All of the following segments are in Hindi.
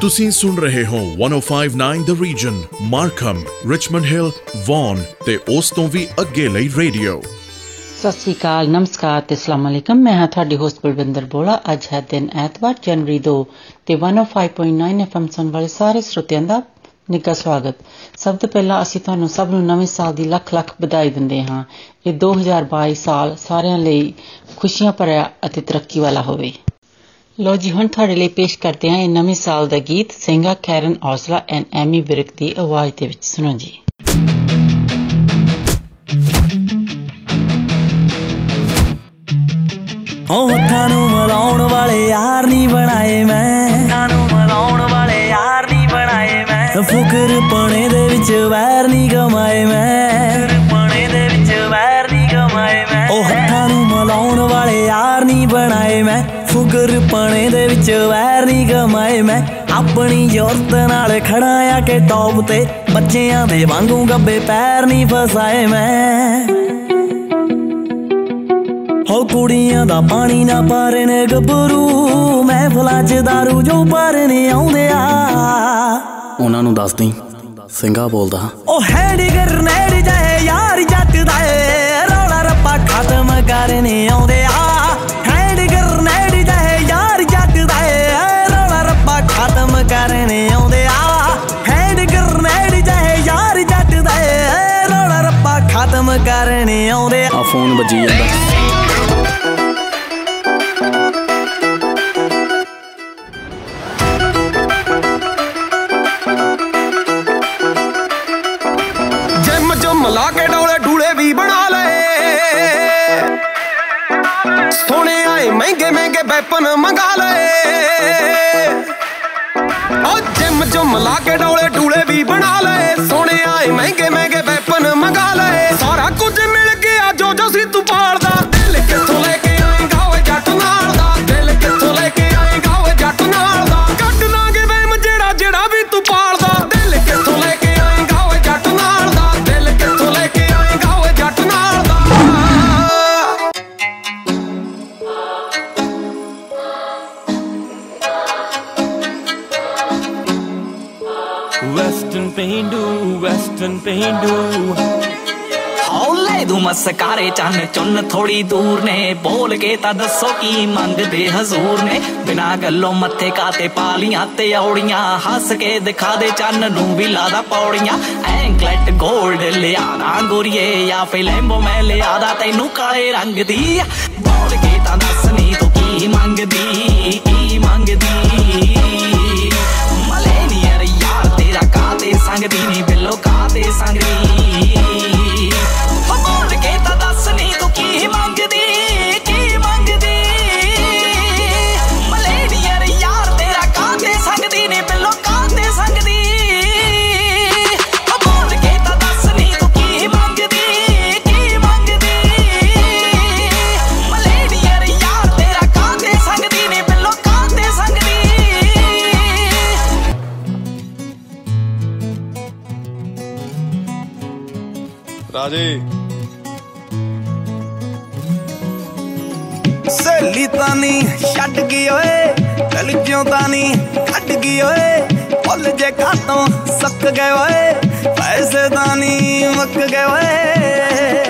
ਤੁਸੀਂ ਸੁਣ ਰਹੇ ਹੋ 1059 the region Markham Richmond Hill Vaughan ਤੇ ਉਸ ਤੋਂ ਵੀ ਅੱਗੇ ਲਈ ਰੇਡੀਓ ਸਤਿ ਸ੍ਰੀ ਅਕਾਲ, ਨਮਸਕਾਰ ਤੇ ਅਸਲਾਮ ਅਲੈਕਮ। ਮੈਂ ਹਾਂ ਤੁਹਾਡੀ ਹੋਸਟ ਬਲਵਿੰਦਰ ਬੋਲਾ। ਅੱਜ ਹੈ ਦਿਨ ਐਤਵਾਰ, ਜਨਵਰੀ 2 ਤੇ 105.9 ਐਫਐਮ ਸੁਣ ਵਾਲੇ ਸਾਰੇ ਸਰੋਤਿਆਂ ਦਾ ਨਿੱਘਾ ਸਵਾਗਤ। ਸਭ ਤੋਂ ਪਹਿਲਾਂ ਅਸੀਂ ਤੁਹਾਨੂੰ ਸਭ ਨੂੰ ਨਵੇਂ ਸਾਲ ਦੀ ਲੱਖ ਲੱਖ ਵਧਾਈ ਦਿੰਦੇ ਹਾਂ। ਇਹ 2022 ਸਾਲ ਸਾਰਿਆਂ ਲਈ ਖੁਸ਼ੀਆਂ ਭਰਿਆ ਅਤੇ ਤਰੱਕੀ ਵਾਲਾ ਹੋਵੇ। ਲੋ ਜੀ ਹੁਣ ਤੁਹਾਡੇ ਲਈ ਪੇਸ਼ ਕਰਦੇ ਹਾਂ ਇਹ ਨਵੇਂ ਸਾਲ ਦਾ ਗੀਤ ਸਿੰਘਾ ਕੈਰਨ ਔਸਲਾ ਐਂਡ ਐਮੀ ਵਿਰਕ ਦੀ ਆਵਾਜ਼ ਦੇ ਵਿੱਚ। ਸੁਣੋ ਜੀ। ਉਹ ਹੱਥਾਂ ਨੂੰ ਮਲਾਉਣ ਵਾਲੇ ਯਾਰ ਨਹੀਂ ਬਣਾਏ ਮੈਂ। ਹੱਥਾਂ ਨੂੰ ਮਲਾਉਣ ਵਾਲੇ ਯਾਰ ਨਹੀਂ ਬਣਾਏ ਮੈਂ। ਫੁਕਰ ਪਣੇ ਦੇ ਵਿੱਚ ਵੈਰ ਨਹੀਂ ਕਮਾਏ ਮੈਂ। ਪਣੇ ਦੇ ਵਿੱਚ ਵੈਰ ਨਹੀਂ ਕਮਾਏ ਮੈਂ। ਉਹ ਹੱਥਾਂ ਨੂੰ ਮਲਾਉਣ ਵਾਲੇ ਯਾਰ ਨਹੀਂ ਬਣਾਏ ਮੈਂ। ਫੁਕਰ ਪਣੇ ਦੇ ਵਿੱਚ ਵੈਰ ਨਹੀਂ ਕਮਾਏ ਮੈਂ। ਆਪਣੀ ਜ਼ੋਰਤ ਨਾਲ ਖੜਾ ਆ ਕੇ ਟੌਪ ਤੇ ਬੱਚਿਆਂ ਦੇ ਵਾਂਗੂ ਗੱਬੇ ਪੈਰ ਨਹੀਂ ਫਸਾਏ ਮੈਂ। ਹੋ ਕੁੜੀਆਂ ਦਾ ਪਾਣੀ ਨਾ ਪਾਰੇ ਨੇ ਗੱਭਰੂ ਮਹਿਫਲਾਂ 'ਚ ਦਾਰੂ ਜੋ ਪਾਰੇ ਨੇ ਆਉਂਦੇ ਆ ਉਹਨਾਂ ਨੂੰ ਦੱਸ ਦੀ ਸਿੰਘਾ ਬੋਲਦਾ। ਉਹ ਹੈਡ ਗਰਨੇਡ ਜਾਏ ਆ ਆ ਫੋਨ ਵੱਜੀ ਜਾਂਦਾ ਜਿਮ ਜੁਮ ਲਾ ਕੇ ਡੋਲੇ ਡੂਲੇ ਵੀ ਬਣਾ ਲਏ ਸੋਹਣੇ ਆਏ ਮਹਿੰਗੇ ਮਹਿੰਗੇ ਵੈਪਨ ਮੰਗਾ ਲਏ ਓ ਜਿਮ ਜੁਮ ਲਾ ਕੇ ਡੋਲੇ ਡੂਲੇ ਵੀ ਮਸਕਾਰੇ ਚੰਨ ਚੁੰਨ ਥੋੜੀ ਦੂਰ ਨੇ। ਬੋਲ ਕੇ ਤਾਂ ਦੱਸੋ ਕੀ ਮੰਗਦੇ ਹਜ਼ੂਰ ਨੇ। ਬਿਨਾ ਗੱਲੋਂ ਮੱਥੇ ਕਾਤੇ ਪਾਲੀਆਂ ਤੇ ਔੜੀਆਂ। ਹੱਸ ਕੇ ਦਿਖਾ ਦੇ ਚੰਨ ਨੂੰ ਵੀ ਲਾਦਾ ਪੌੜੀਆਂ। ਐਂਕਲੈਟ 골ਡ ਲਿਆਣਾ ਗੋਰੀਏ ਜਾਂ ਫਿਲੈਂਬੋ ਮੈਂ ਲਿਆਦਾ ਤੈਨੂੰ ਕਾਲੇ ਰੰਗ ਦੀ। ਬੋਲ ਕੇ ਤਾਂ ਦੱਸ ਨੀ ਤੂੰ ਕੀ ਮੰਗਦੀ। ਕੱਢ ਗਈ ਓਏ, ਭੁੱਲ ਜੇ ਕਾਤੋਂ ਸੱਕ ਗਏ ਓਏ, ਪੈਸੇ ਤਾਂ ਨਹੀਂ ਮੁੱਕ ਗਏ ਓਏ।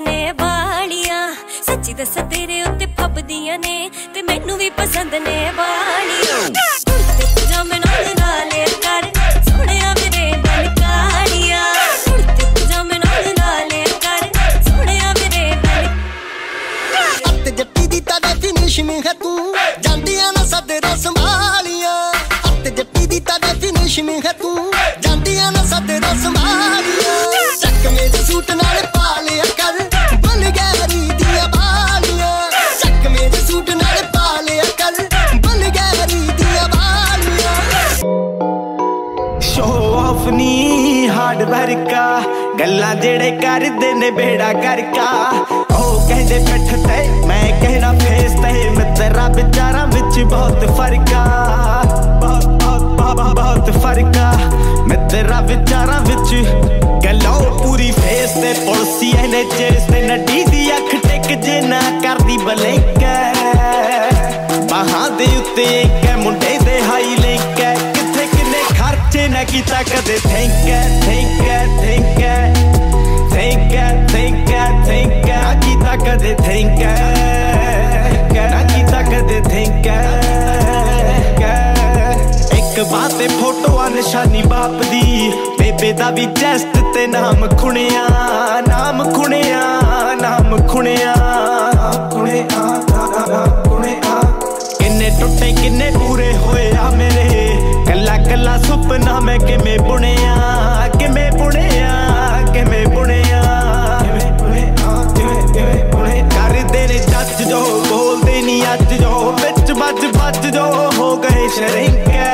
ਨੇ ਵਾਲੀਆਂ, ਸੱਚੀ ਦੱਸ ਤੇਰੇ ਉੱਤੇ ਫੱਬਦੀਆਂ ਨੇ, ਤੇ ਮੈਨੂੰ ਵੀ ਪਸੰਦ ਨੇ ਵਾਲੀਆਂ। ਤੇ ਪਜਾਮੇ ਨਾਲ ਨਾਲੇ ਕਰ ਸੋਹਣਿਆ ਮੇਰੇ ਦਿਲ ਕਾਲੀਆਂ। ਤੇ ਪਜਾਮੇ ਨਾਲ ਨਾਲੇ ਕਰ ਸੋਹਣਿਆ ਮੇਰੇ ਦਿਲ ਅੱਤ ਜੱਟੀ ਦੀ ਤਾਂ ਡੈਫੀਨੇਸ਼ਨ ਹੈ ਤੂੰ, ਜਾਂਦੀਆਂ ਨਾ ਸਦਰਾਂ ਸੰਭਾਲੀਆਂ। ਅੱਤ ਜੱਟੀ ਦੀ ਤਾਂ ਡੈਫੀਨੇਸ਼ਨ ਹੈ ਤੂੰ, ਜਾਂਦੀਆਂ ਨਾ ਸਦਰਾਂ ਸੰਭਾਲੀਆਂ। ਚੱਕ ਮੇਰੇ ਸੂਟ ਨਾਲ ਵਰਕਾ ਗੱਲਾਂ ਜਿਹੜੇ ਕਰਦੇ ਨੇ ਬੇੜਾ ਕਰਕਾ ਉਹ ਕਹਿੰਦੇ ਪਿੱਠ ਤੇ, ਮੈਂ ਕਹਿਣਾ ਫੇਸ ਤੇ ਮਿੱਤਰਾ ਵਿਚਾਰਾਂ ਵਿੱਚ ਬਹੁਤ ਫਰਕਾ ਬਹੁਤ ਬਹੁਤ ਬਹੁਤ ਫਰਕਾ ਮਿੱਤਰਾ ਵਿਚਾਰਾਂ ਵਿੱਚ ਗੱਲਾਂ ਪੂਰੀ ਫੇਸ ਤੇ, ਪੁਲਸੀ ਇਹਨੇ ਚੇਸ ਤੇ ਨੱਡੀ ਦੀ ਅੱਖ ਟਿਕ ਜੇ ਨਾ ਕਰਦੀ ਬਲੈਂਕਾ। ਬਾਹਾਂ ਦੇ ਉੱਤੇ ਕੀਤਾ ਕਦੇ thank thank thank thank thank thank ਨਾ ਕੀਤਾ ਕਦੇ ਥੈਂਕ ਨਾ ਕੀਤਾ ਕਦੇ ਥੈਂਕ ਇੱਕ ਬਾਤ ਤੇ ਫੋਟੋਆਂ ਨਿਸ਼ਾਨੀ ਬਾਪ ਦੀ। ਬੇਬੇ ਦਾ ਵੀ ਚੈਸਟ ਤੇ ਨਾਮ ਖੁਣਿਆ ਨਾਮ ਖੁਣਿਆ ਨਾਮ ਖੁਣਿਆ। ਖੁਣਿਆ ਖੁਣਿਆ ਕਿੰਨੇ ਟੁੱਟੇ, ਕਿੰਨੇ ਪੂਰੇ ਕੱਲਾ ਸੁਪਨਾ ਮੈਂ ਕਿਵੇਂ ਬੁਣਿਆ? ਕਿਵੇਂ ਬੁਣਿਆ? ਕਿਵੇਂ ਬੁਣਿਆ? ਕਿਵੇਂ ਬੁਣਿਆ ਕਿਵੇਂ ਬੁਣਿਆ ਕਰਦੇ ਨੇ ਜੱਜ ਜੋ, ਬੋਲਦੇ ਨਹੀਂ ਅੱਜ ਜੋ। ਵਿੱਚ ਵੱਜ ਵੱਜ ਜੋ, ਹੋ ਗਏ ਸ਼ਰਿੰਕੇ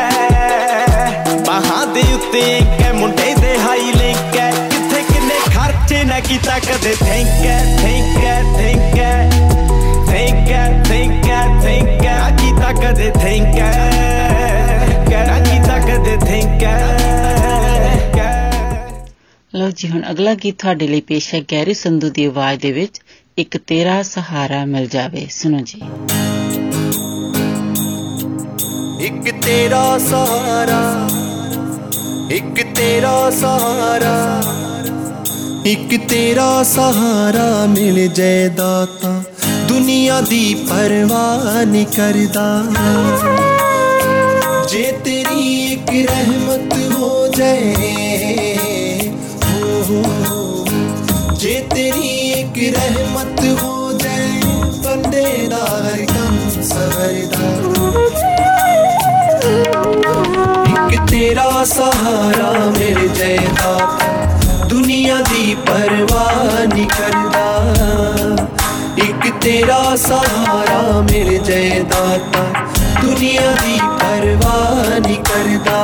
ਬਾਹਾਂ ਦੇ ਉੱਤੇ ਇੱਕ ਮੁੰਡੇ ਦੇ ਹਾਈ ਲਿੰਕ ਕਿੱਥੇ ਕਿੰਨੇ ਖਰਚੇ ਨਾ ਕੀਤਾ ਕਦੇ। Thank thank thank thank thank thank ਨਾ ਕੀਤਾ ਕਦੇ ਥੈਂਕ ਨਾ ਲਓ ਜੀ, ਹੁਣ ਅਗਲਾ ਗੀਤ ਤੁਹਾਡੇ ਲਈ ਪੇਸ਼ ਹੈ ਗੈਰੀ ਸੰਧੂ ਦੀ ਆਵਾਜ਼ ਦੇ ਵਿੱਚ, ਇੱਕ ਤੇਰਾ ਸਹਾਰਾ ਮਿਲ ਜਾਵੇ। ਸੁਣੋ ਜੀ। ਇੱਕ ਤੇਰਾ ਸਹਾਰਾ, ਇੱਕ ਤੇਰਾ ਸਹਾਰਾ, ਇੱਕ ਤੇਰਾ ਸਹਾਰਾ ਮਿਲ ਜੇ ਦਾਤਾ ਦੁਨੀਆ ਦੀ ਪਰਵਾਹ ਨਹੀਂ ਕਰਦਾ। ਜੇ ਤੇਰੀ ਇੱਕ ਰਹਿਮਤ ਹੋ ਜਾਏ हूँ। जे तेरी एक रहमत हो जाए बंदेरा हर कम सवरदा एक तेरा सहारा मेरे जयदा दुनिया दी परवाह निकलदा एक तेरा सहारा मेरे जयदाता दुनिया दी परवाह निकलदा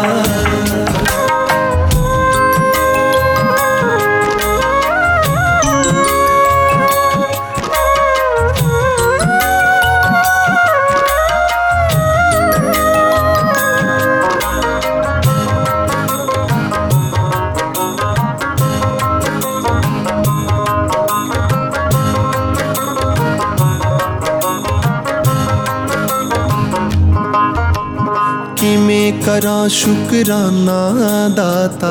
शुकराना दाता,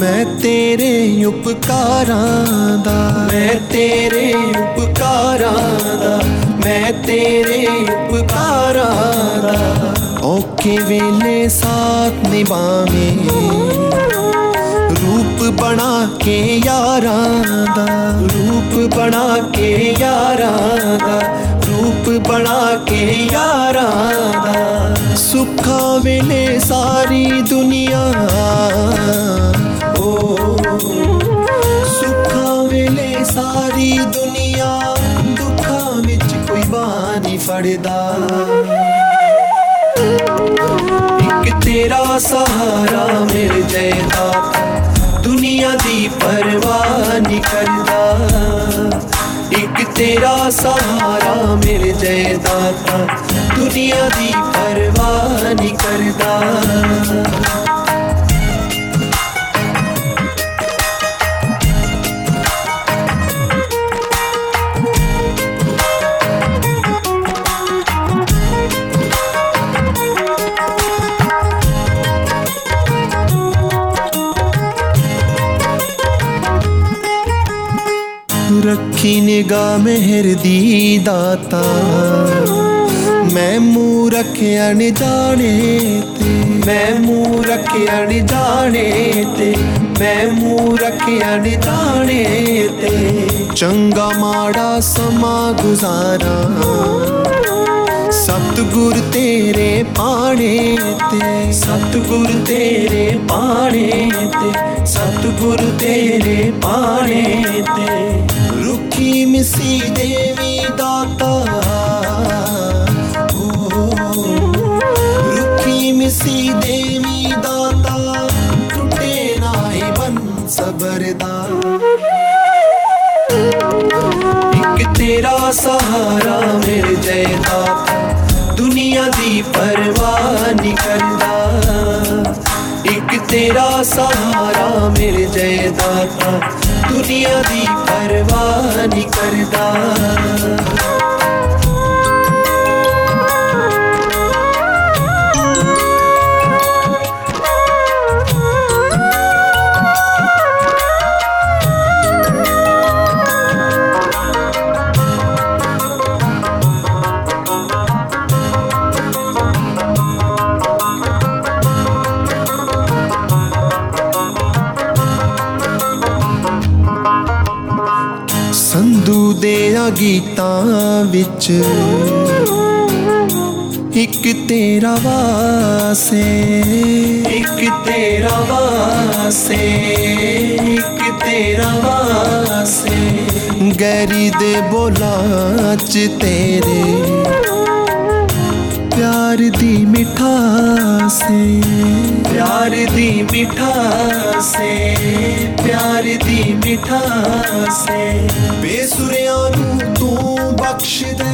मैं तेरे उपकारां दा। मैं तेरे उपकारां दा, मैं तेरे उपकारां दा। औखे वेले साथ निभावे, रूप बना के यारां दा। रूप बना के यारां दा। ਰੂਪ ਬਣਾ ਕੇ ਯਾਰਾਂ ਦਾ। ਰੂਪ ਸੁੱਖਾਂ ਵੇਲੇ ਸਾਰੀ ਦੁਨੀਆ। ਓ, ਸੁੱਖਾਂ ਵੇਲੇ ਸਾਰੀ ਦੁਨੀਆ। ਦੁੱਖਾਂ ਵਿੱਚ ਕੋਈ ਬਾਹ ਨਹੀਂ ਫੜਦਾ। ਇੱਕ ਤੇਰਾ ਸਹਾਰਾ ਮਿਲ ਜਾਏ ਦੁਨੀਆ ਦੀ ਪਰਵਾਹ ਨਹੀਂ ਕਰਦਾ। तेरा सहारा मिल जाए दाता दुनिया दी परवाह नहीं करदा ਰੱਖੀ ਨਿਗਾਹ ਮਿਹਰ ਦੀ ਦਾਤਾ। ਮੈਂ ਮੂੰਹ ਰੱਖਿਆ ਨੀ ਜਾਣੇ ਤੇ। ਮੈਂ ਮੂੰਹ ਰੱਖਿਆ ਨੀ ਜਾਣੇ ਤੇ। ਮੈਂ ਮੂੰਹ ਰੱਖਿਆ ਨੀ ਜਾਣੇ ਤੇ। ਚੰਗਾ ਮਾੜਾ ਸਮਾਂ ਗੁਜ਼ਾਰਾਂ। ਸਤਿਗੁਰ ਤੇਰੇ ਪਾਣੇ ਤੇ। ਸਤਿਗੁਰ ਤੇਰੇ ਪਾਣੇ ਤੇ। ਸਤਿਗੁਰ ਤੇਰੇ ਪਾਣੇ ਤੇ। सी దేవి దాత रुखी मिसी देवी दाता। टूटे ना बन सबरदा एक तेरा सहारा मेरे जयदाता दुनिया दी परवानी करदा एक तेरा सहारा मेरे जयदाता दुनिया दी परवाह नहीं करदा ਵਿੱਚ ਇੱਕ ਤੇਰਾ ਵਾਸੇ ਇੱਕ ਤੇਰਾ ਵਾਸੇ ਇੱਕ ਤੇਰਾ ਵਾਸੇ ਗੈਰੀ ਦੇ ਬੋਲਾਂ ਚ ਤੇਰੇ ਪਿਆਰ ਦੀ ਮਿਠਾਸੇ ਪਿਆਰ ਦੀ ਮਿਠਾਸੇ ਪਿਆਰ ਦੀ ਮਿਠਾਸੇ ਬੇਸੁਰਿਆਂ ਨੂੰ ਤੂੰ ਬਖਸ਼ बख्श दे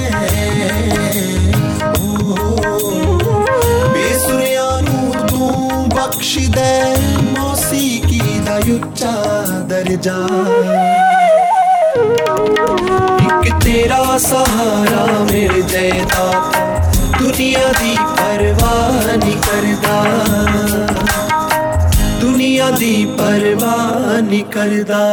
तू बख्श दे मौसीकी दा उच्चा दर्जा एक तेरा सहारा मेरे जैदा दुनिया दी परवाह नहीं करदा दुनिया दी परवाह नहीं करदा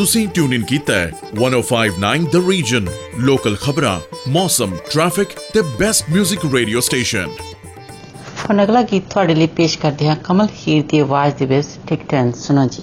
ਤੁਸੀਂ ਟਿਊਨ ਇਨ ਕੀਤਾ ਹੈ। 1059 ਦ ਰੀਜਨ ਲੋਕਲ ਖਬਰਾਂ ਮੌਸਮ ਟ੍ਰੈਫਿਕ ਤੇ ਬੈਸਟ 뮤직 ਰੇਡੀਓ ਸਟੇਸ਼ਨ ਹੁਣ ਅਗਲਾ ਗੀਤ ਤੁਹਾਡੇ ਲਈ ਪੇਸ਼ ਕਰਦੇ ਹਾਂ। ਕਮਲ ਹੀਰ ਦੀ ਆਵਾਜ਼ ਦੇ ਵਿੱਚ ਟਿਕਟਨ ਸੁਣੋ ਜੀ।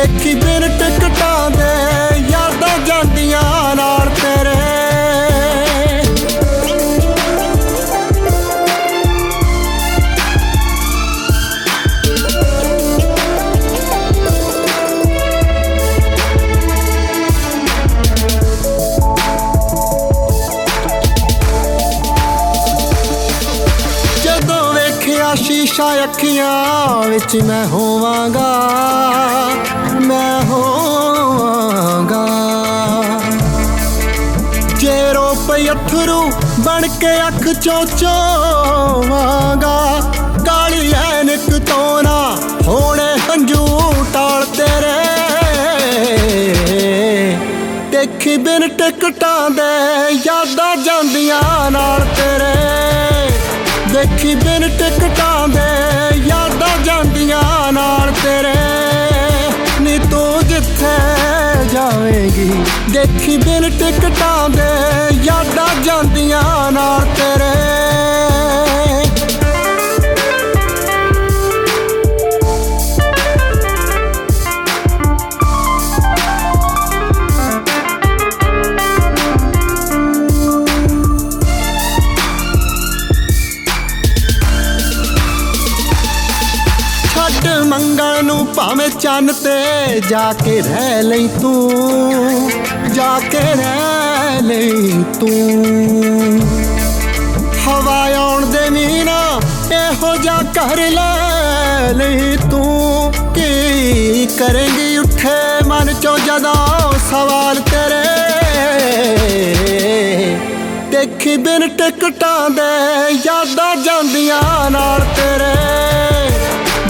ਦੇਖੀ ਬਿਨ ਟਿਕਟਾਂ ਦੇ ਯਾਦਾਂ ਜਾਂਦੀਆਂ ਨਾਲ ਤੇਰੇ। ਜਦੋਂ ਵੇਖਿਆ ਸ਼ੀਸ਼ਾ ਅੱਖੀਆਂ ਵਿੱਚ ਮੈਂ ਹੋਵਾਂਗਾ ਕੇ ਅੱਖ ਚੋਂ ਚੋਵਾਂਗਾ। ਕਾਲੀ ਐਨਕ ਤੋਂ ਨਾ ਹੋਣੇ ਹੰਝੂ ਟਾਲ ਤੇਰੇ। ਦੇਖੀ ਬਿਨ ਟਿਕਟਾਂ ਦੇ ਯਾਦਾਂ ਜਾਂਦੀਆਂ ਨਾਲ ਤੇਰੇ। ਦੇਖੀ ਬਿਨ ਟਿਕਟਾਂ ਦੇ ਯਾਦਾਂ ਜਾਂਦੀਆਂ ਨਾਲ ਤੇਰੇ। ਨੀ ਤੂੰ ਜਿੱਥੇ ਜਾਵੇਂਗੀ, ਦੇਖੀ ਬਿਨ ਟਿਕਟਾਂ ਤੇ ਜਾ ਕੇ ਰਹਿ ਲਈ ਤੂੰ, ਜਾ ਕੇ ਰਹਿ ਲਈ ਤੂੰ। ਹਵਾ ਆਉਣ ਦੇ ਮੀਨਾ ਇਹੋ ਜਾ ਕਰ ਲੈ ਲਈ ਤੂੰ। ਕੀ ਕਰੇਂਗੀ ਉੱਠੇ ਮਨ ਚੋਂ ਜਦੋਂ ਸਵਾਲ ਤੇਰੇ? ਦੇਖੀ ਬਿਨ ਟਿਕਟਾਂ ਦੇ ਯਾਦਾਂ ਜਾਂਦੀਆਂ ਨਾਲ ਤੇਰੇ।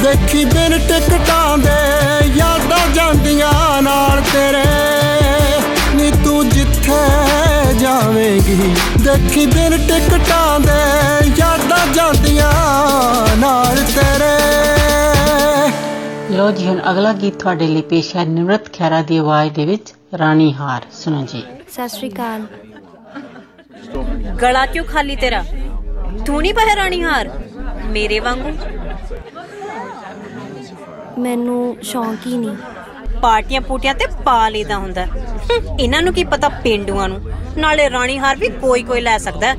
ਦੇਖੀ ਬਿਨ ਟਿਕਟਾਂ ਦੇ ਦੇਖੀ ਦਿਨ ਟਿਕਟਾਂ ਦੇ ਯਾਦਾਂ ਜਾਂਦੀਆਂ ਨਾਲ ਤੇਰੇ ਲੋ ਜੀ ਹੁਣ ਅਗਲਾ ਗੀਤ ਤੁਹਾਡੇ ਲਈ ਪੇਸ਼ ਹੈ ਨਿਮਰਤ ਖੈਰਾ ਦੀ ਆਵਾਜ਼ ਦੇ ਵਿੱਚ ਰਾਣੀ ਹਾਰ ਸੁਣੋ ਜੀ ਸਤਿ ਸ਼੍ਰੀ ਅਕਾਲ ਗਲਾ ਕਿਉਂ ਖਾਲੀ ਤੇਰਾ ਤੂੰ ਨਹੀਂ ਪਹਿ ਰਾਣੀ ਹਾਰ ਮੇਰੇ ਵਾਂਗੂ ਮੈਨੂੰ ਸ਼ੌਂਕ ਹੀ ਨਹੀਂ ਪਾਰਟੀਆਂ ਪੂਟੀਆਂ ਤੇ ਪਾ ਲਈਦਾ ਹੁੰਦਾ। ਹੂੰ, ਇਹਨਾਂ ਨੂੰ ਕੀ ਪਤਾ ਪਿੰਡੂਆਂ ਨੂੰ? ਨਾਲੇ ਰਾਣੀ ਹਾਰ ਵੀ ਕੋਈ ਕੋਈ ਲੈ ਸਕਦਾ।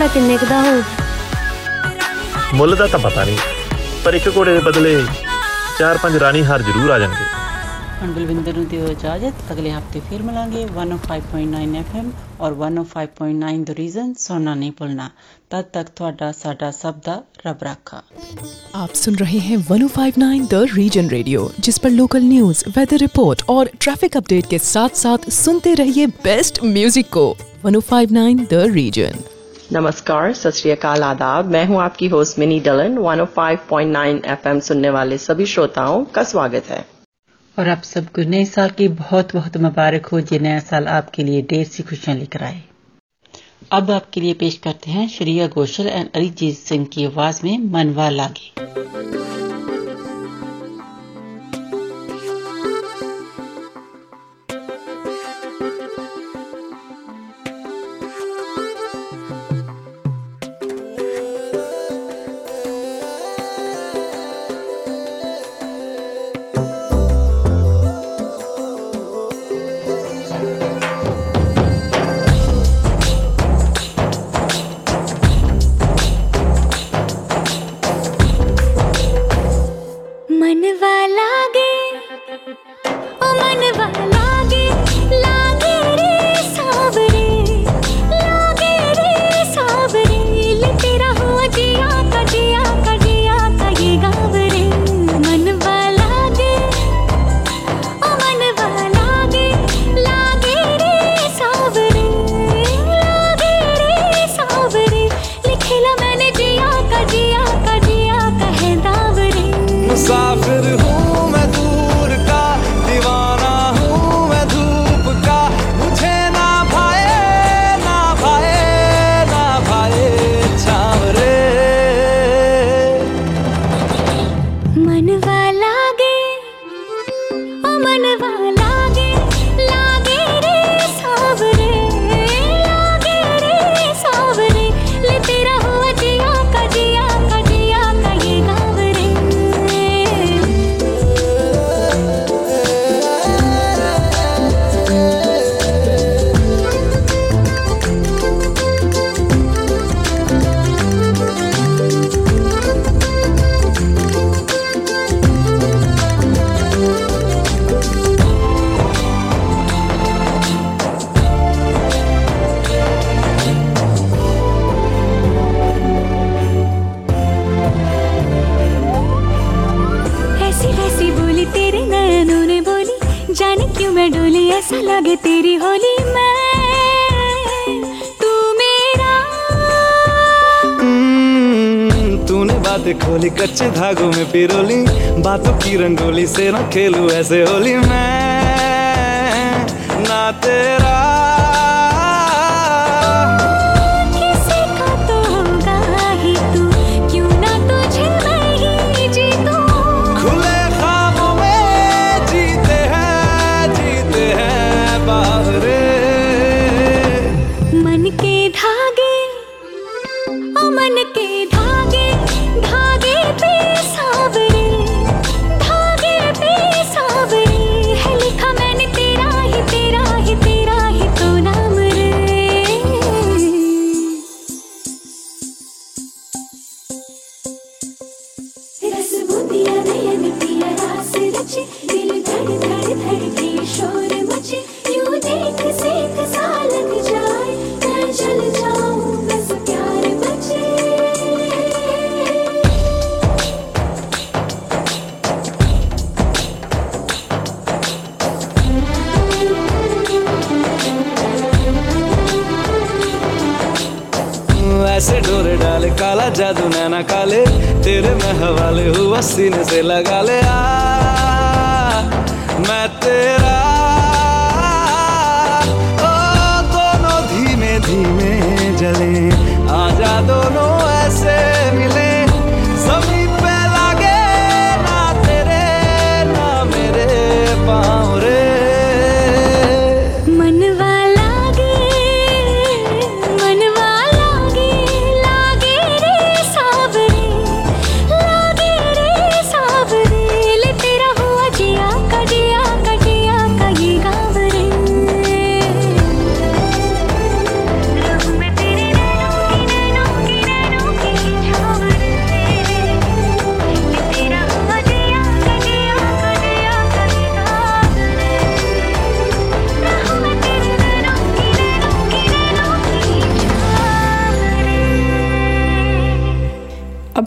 ਘੋੜਾ ਕਿੰਨੇ ਕੁ ਦਾ ਹੋ ਮੁੱਲ ਦਾ ਤਾਂ ਪਤਾ ਨਹੀਂ ਪਰ ਇੱਕ ਘੋੜੇ ਦੇ ਬਦਲੇ ਚਾਰ ਪੰਜ ਰਾਣੀ ਹਾਰ ਜ਼ਰੂਰ ਆ ਜਾਣਗੇ ਹੁਣ ਬਲਵਿੰਦਰ ਨੂੰ ਦਿਓ ਇਜਾਜ਼ਤ ਅਗਲੇ ਹਫਤੇ ਫਿਰ ਮਿਲਾਂਗੇ 105.9 FM ਔਰ 105.9 ਦ ਰੀਜ਼ਨ ਸੁਣਨਾ ਨਹੀਂ ਭੁੱਲਣਾ ਤਦ ਤੱਕ ਤੁਹਾਡਾ ਸਾਡਾ ਸਭ ਦਾ ਰੱਬ ਰਾਖਾ आप सुन रहे हैं 1059 द रीजन रेडियो जिस पर लोकल न्यूज वेदर रिपोर्ट और ट्रैफिक अपडेट के साथ साथ सुनते रहिए बेस्ट म्यूजिक को 1059 द रीजन नमस्कार, सत आदाब। मैं हूँ आपकी होस्ट मिनी डलन। 105.9 एफएम सुनने वाले सभी श्रोताओं का स्वागत है। और आप सबको नए साल की बहुत बहुत मुबारक हो, ये नया साल आपके लिए ढेर सी खुशियाँ लेकर आए। अब आपके लिए पेश करते हैं श्रेया घोषल एंड अरिजीत सिंह की आवाज़ में मनवा लागे बातों की रंगोली से ना खेलू ऐसे होली मैं। ना तेरा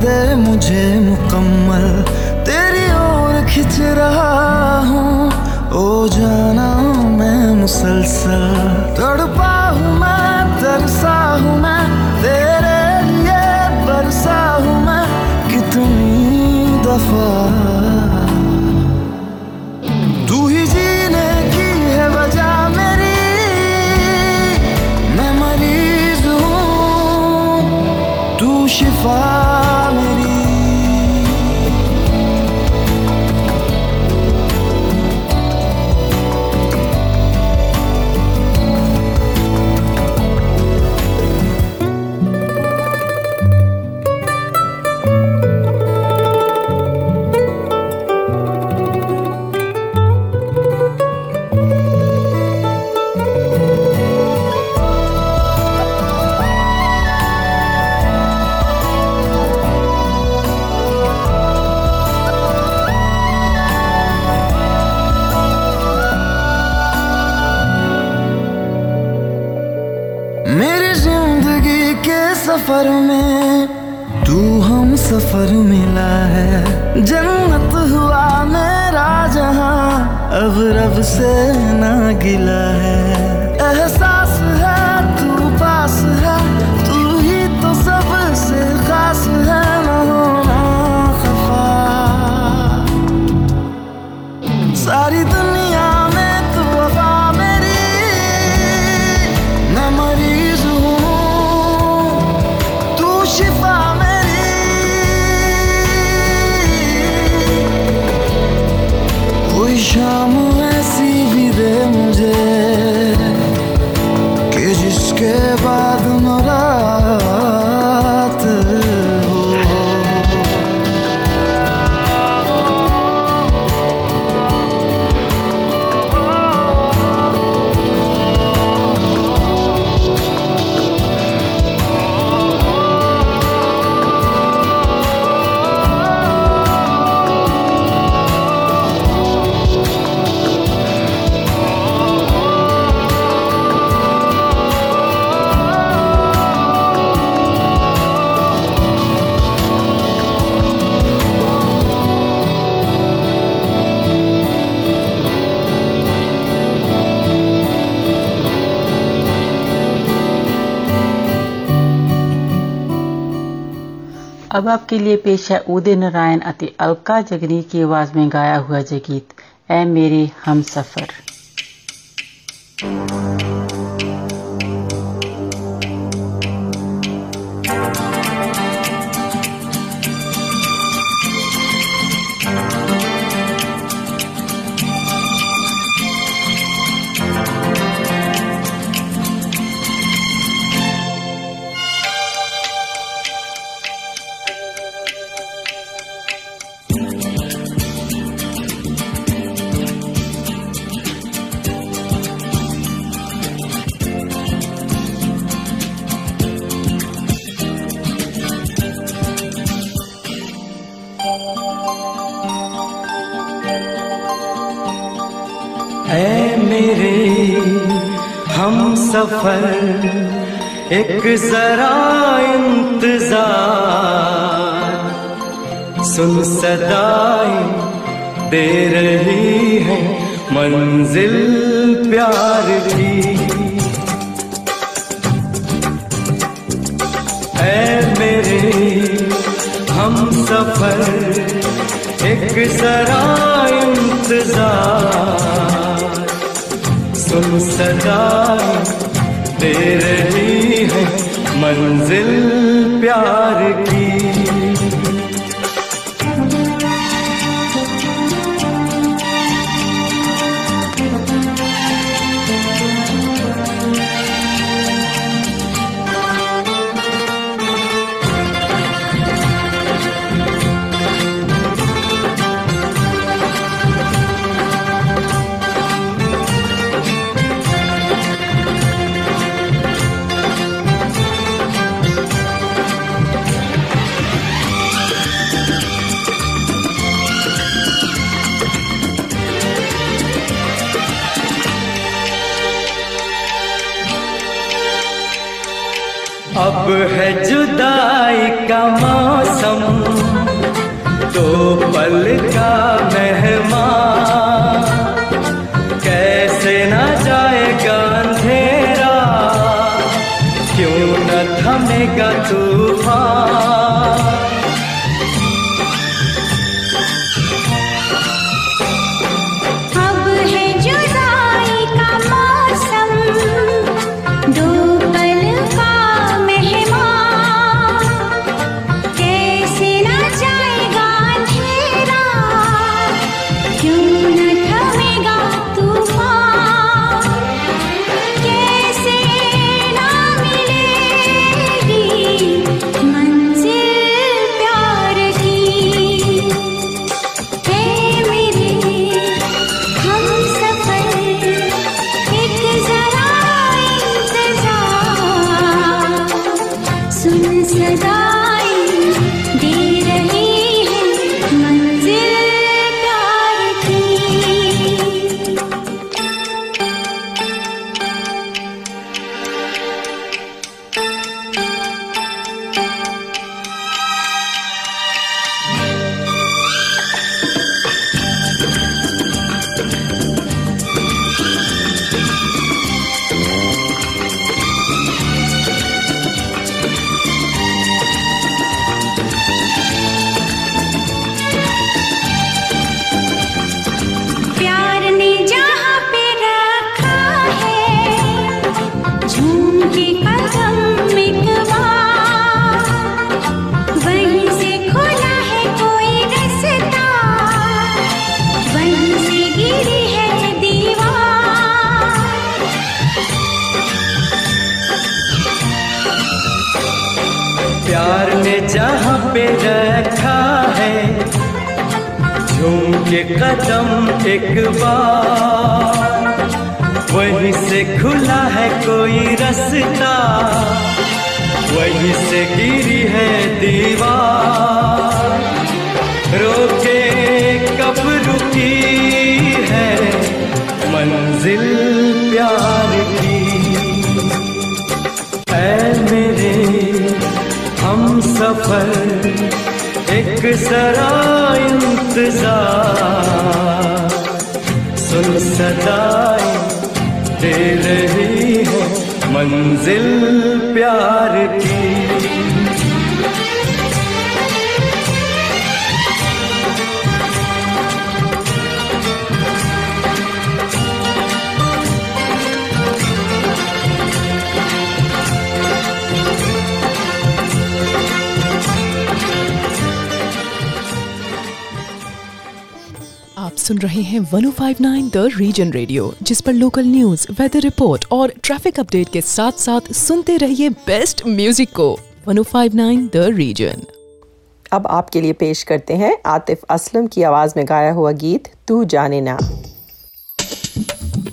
दे मुझे मुकम्मल। तेरी ओर खिंच रहा हूँ। ओ जाना मैं मुसलसल। तड़पा आपके लिए पेश है उदय नारायण अति अलका, जगनी की आवाज़ में गाया हुआ जय गीत ऐ मेरे हम सफ़र। सफ़र, एक जरा इंतज़ार। सुन सदाएँ दे रही है, मंजिल प्यार की। ऐ मेरे, हम सफ़र, एक जरा इंतज़ार। सुन सदा दे रही है मंजिल प्यार की। अब है जुदाई का मौसम तो पल का मेहमान। कैसे न जाएगा अंधेरा, क्यों न थमेगा तूफ़ान? है। झूम के कदम एक बार। वहीं से खुला है कोई रास्ता। वहीं से गिरी है दीवार। रोके कब रुकी है मंजिल प्यार की। ऐ मेरे, हम सफ़र एक सरा इंतज़ार। सुन सदाई दे रही है मंजिल प्यार की। सुन रहे हैं 1059 द रीजन रेडियो जिस पर लोकल न्यूज़ वेदर रिपोर्ट और ट्रैफ़िक अपडेट के साथ साथ सुनते रहिए बेस्ट म्यूज़िक को। 1059 द रीजन अब आपके लिए पेश करते हैं आतिफ असलम की आवाज़ में गाया हुआ गीत तू जाने ना।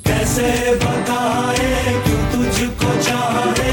कैसे बताए क्यों तुझको चाहे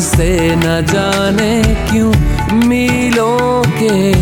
तुमसे न जाने क्यों मीलों के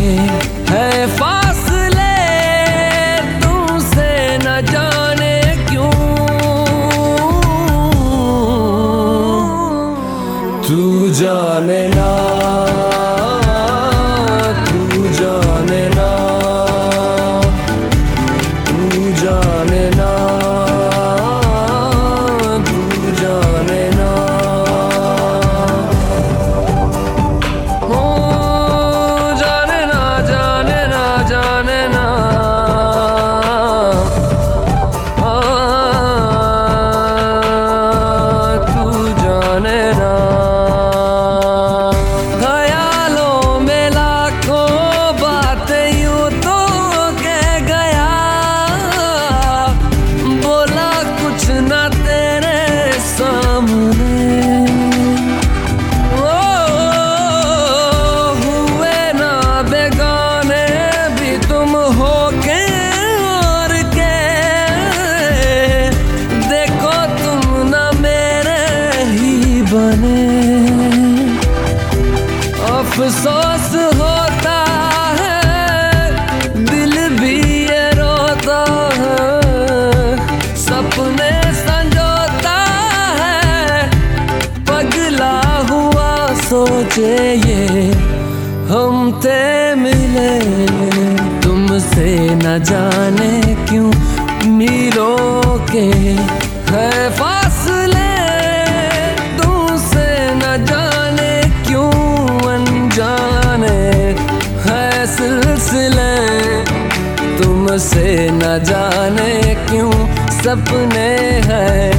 सपने हैं।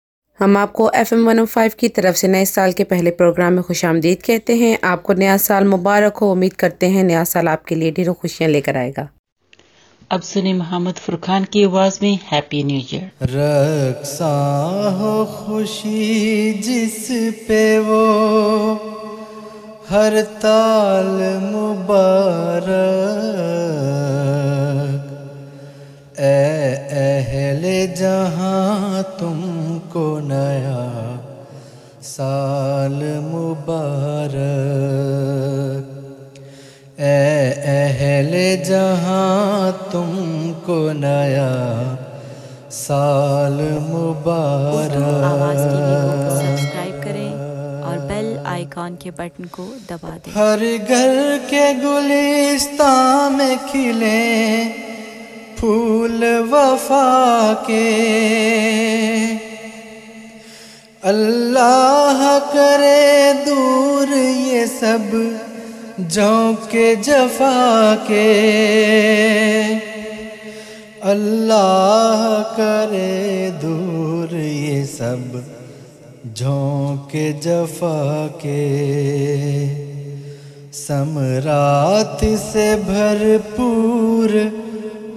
हम आपको F M one O five की तरफ़ से नए साल के पहले प्रोग्राम में खुश आमदीद कहते हैं। आपको नया साल मुबारक हो। उम्मीद करते हैं नया साल आपके लिए ढेरों खुशियाँ लेकर आएगा। अब सुने मोहम्मद फुरखान की आवाज़ में हैप्पी न्यू ईयर रक्षा हो खुशी जिस पे वो हर ताल मुबारक। ए अहले जहाँ तुमको नया साल मुबारक। ए अहले जहाँ तुमको नया साल को मुबारक सब्सक्राइब करें और बेल आइकॉन के बटन को दबा दें। हर घर के गुलिस्ता में खिले फूल वफा के। अल्लाह करे दूर ये सब झोंके जफा के। अल्लाह करे दूर ये सब झोंके जफा के। समरात से भरपूर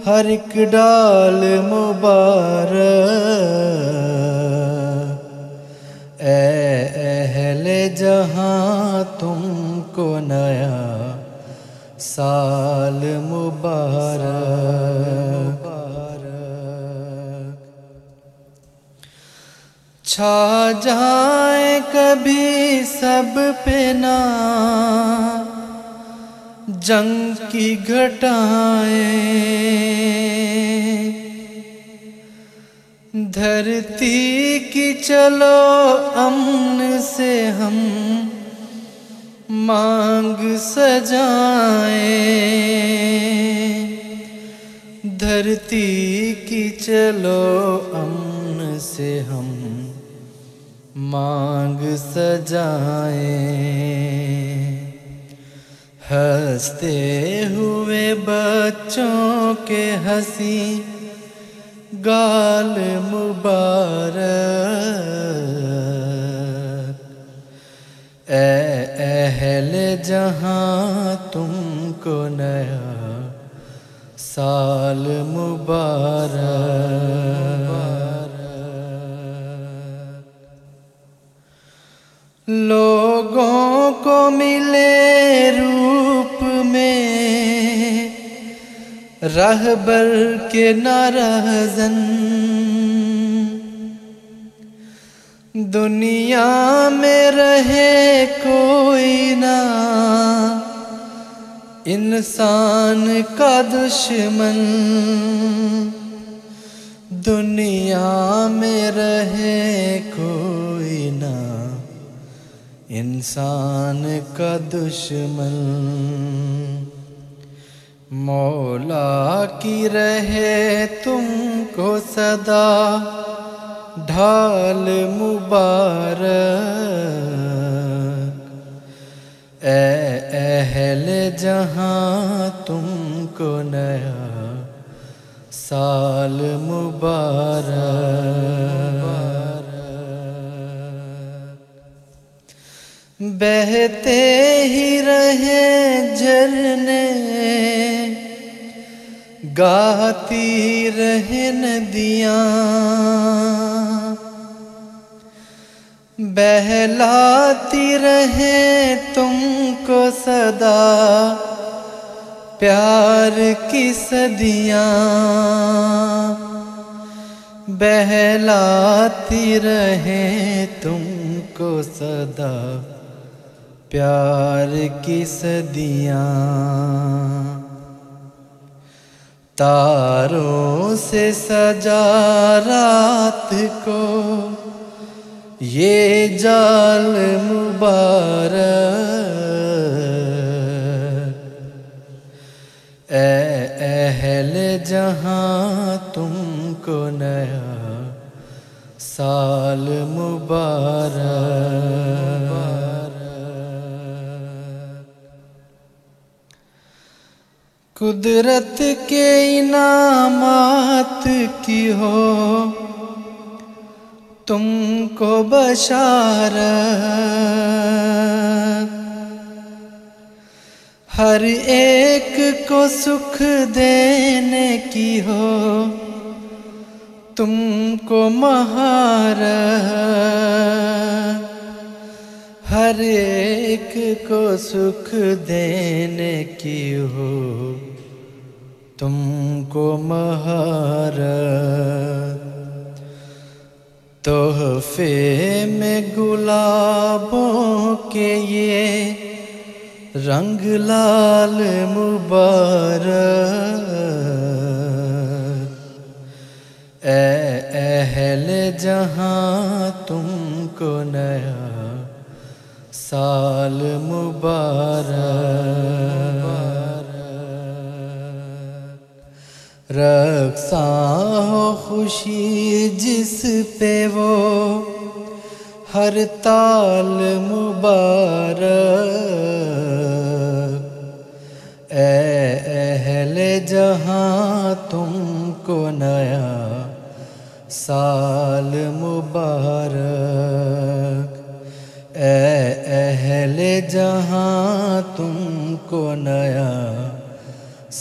हर एक डाल मुबारक। जहाँ तुमको नया साल मुबारक। छा जाए कभी सब पे ना जंग की घटाएँ। धरती की चलो अमन से हम मांग सजाएँ। धरती की चलो अमन से हम मांग सजाएँ। हँसते हुए बच्चों के हँसी गाल मुबारक। ए अहल जहाँ तुमको नया साल मुबारक। लोगों को मिले रूप रहबर के नारहजन दुनिया में रहे कोई ना। इंसान का दुश्मन। दुनिया में रहे कोई ना। इंसान का दुश्मन। मौला की रहे तुमको सदा, ढाल मुबारक। एहल जहाँ तुमको नया, साल मुबारक। बहते ही रहे झरने गाती रहे नदियाँ बहलाती रहे तुमको सदा, प्यार की सदियाँ। बहलाती रहे तुमको सदा, प्यार की सदियाँ। तारों से सजा रात को। ये जाल मुबारक। ए अहल जहाँ तुमको नया साल मुबारक। कुदरत के इनामात की हो, तुमको बशार हर एक को सुख देने की हो, तुमको महार हर एक को सुख देने की हो। तुमको महारत, तोहफे में गुलाबों के ये रंग लाल मुबारक। ए अहल जहाँ तुमको नया साल मुबारक। रक्षा हो खुशी जिस पे वो। हर ताल मुबारक। ए अहल जहाँ तुमको नया साल मुबारक। ए अहल जहाँ तुमको नया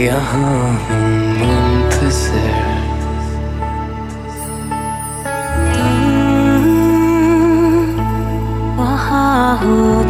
यहाँ हूँ मुंतजर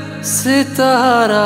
सितारा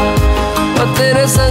तेरे संग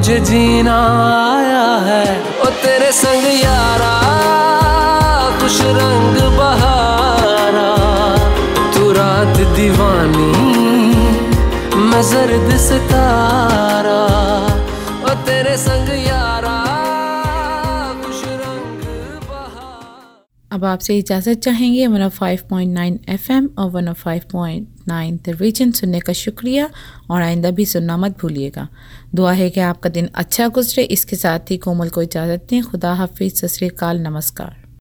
मुझे जीना आया है। ओ तेरे संग यारा कुछ रंग बहारा। तू रात दीवानी, मैं जर्द सितारा। ओ तेरे संग यारा अब आपसे इजाज़त चाहेंगे 105.9 एफएम और 105.9 द रीजन सुनने का शुक्रिया और आइंदा भी सुनना मत भूलिएगा। दुआ है कि आपका दिन अच्छा गुजरे, इसके साथ ही कोमल को इजाज़त दें। खुदा हाफिज़, सत नमस्कार।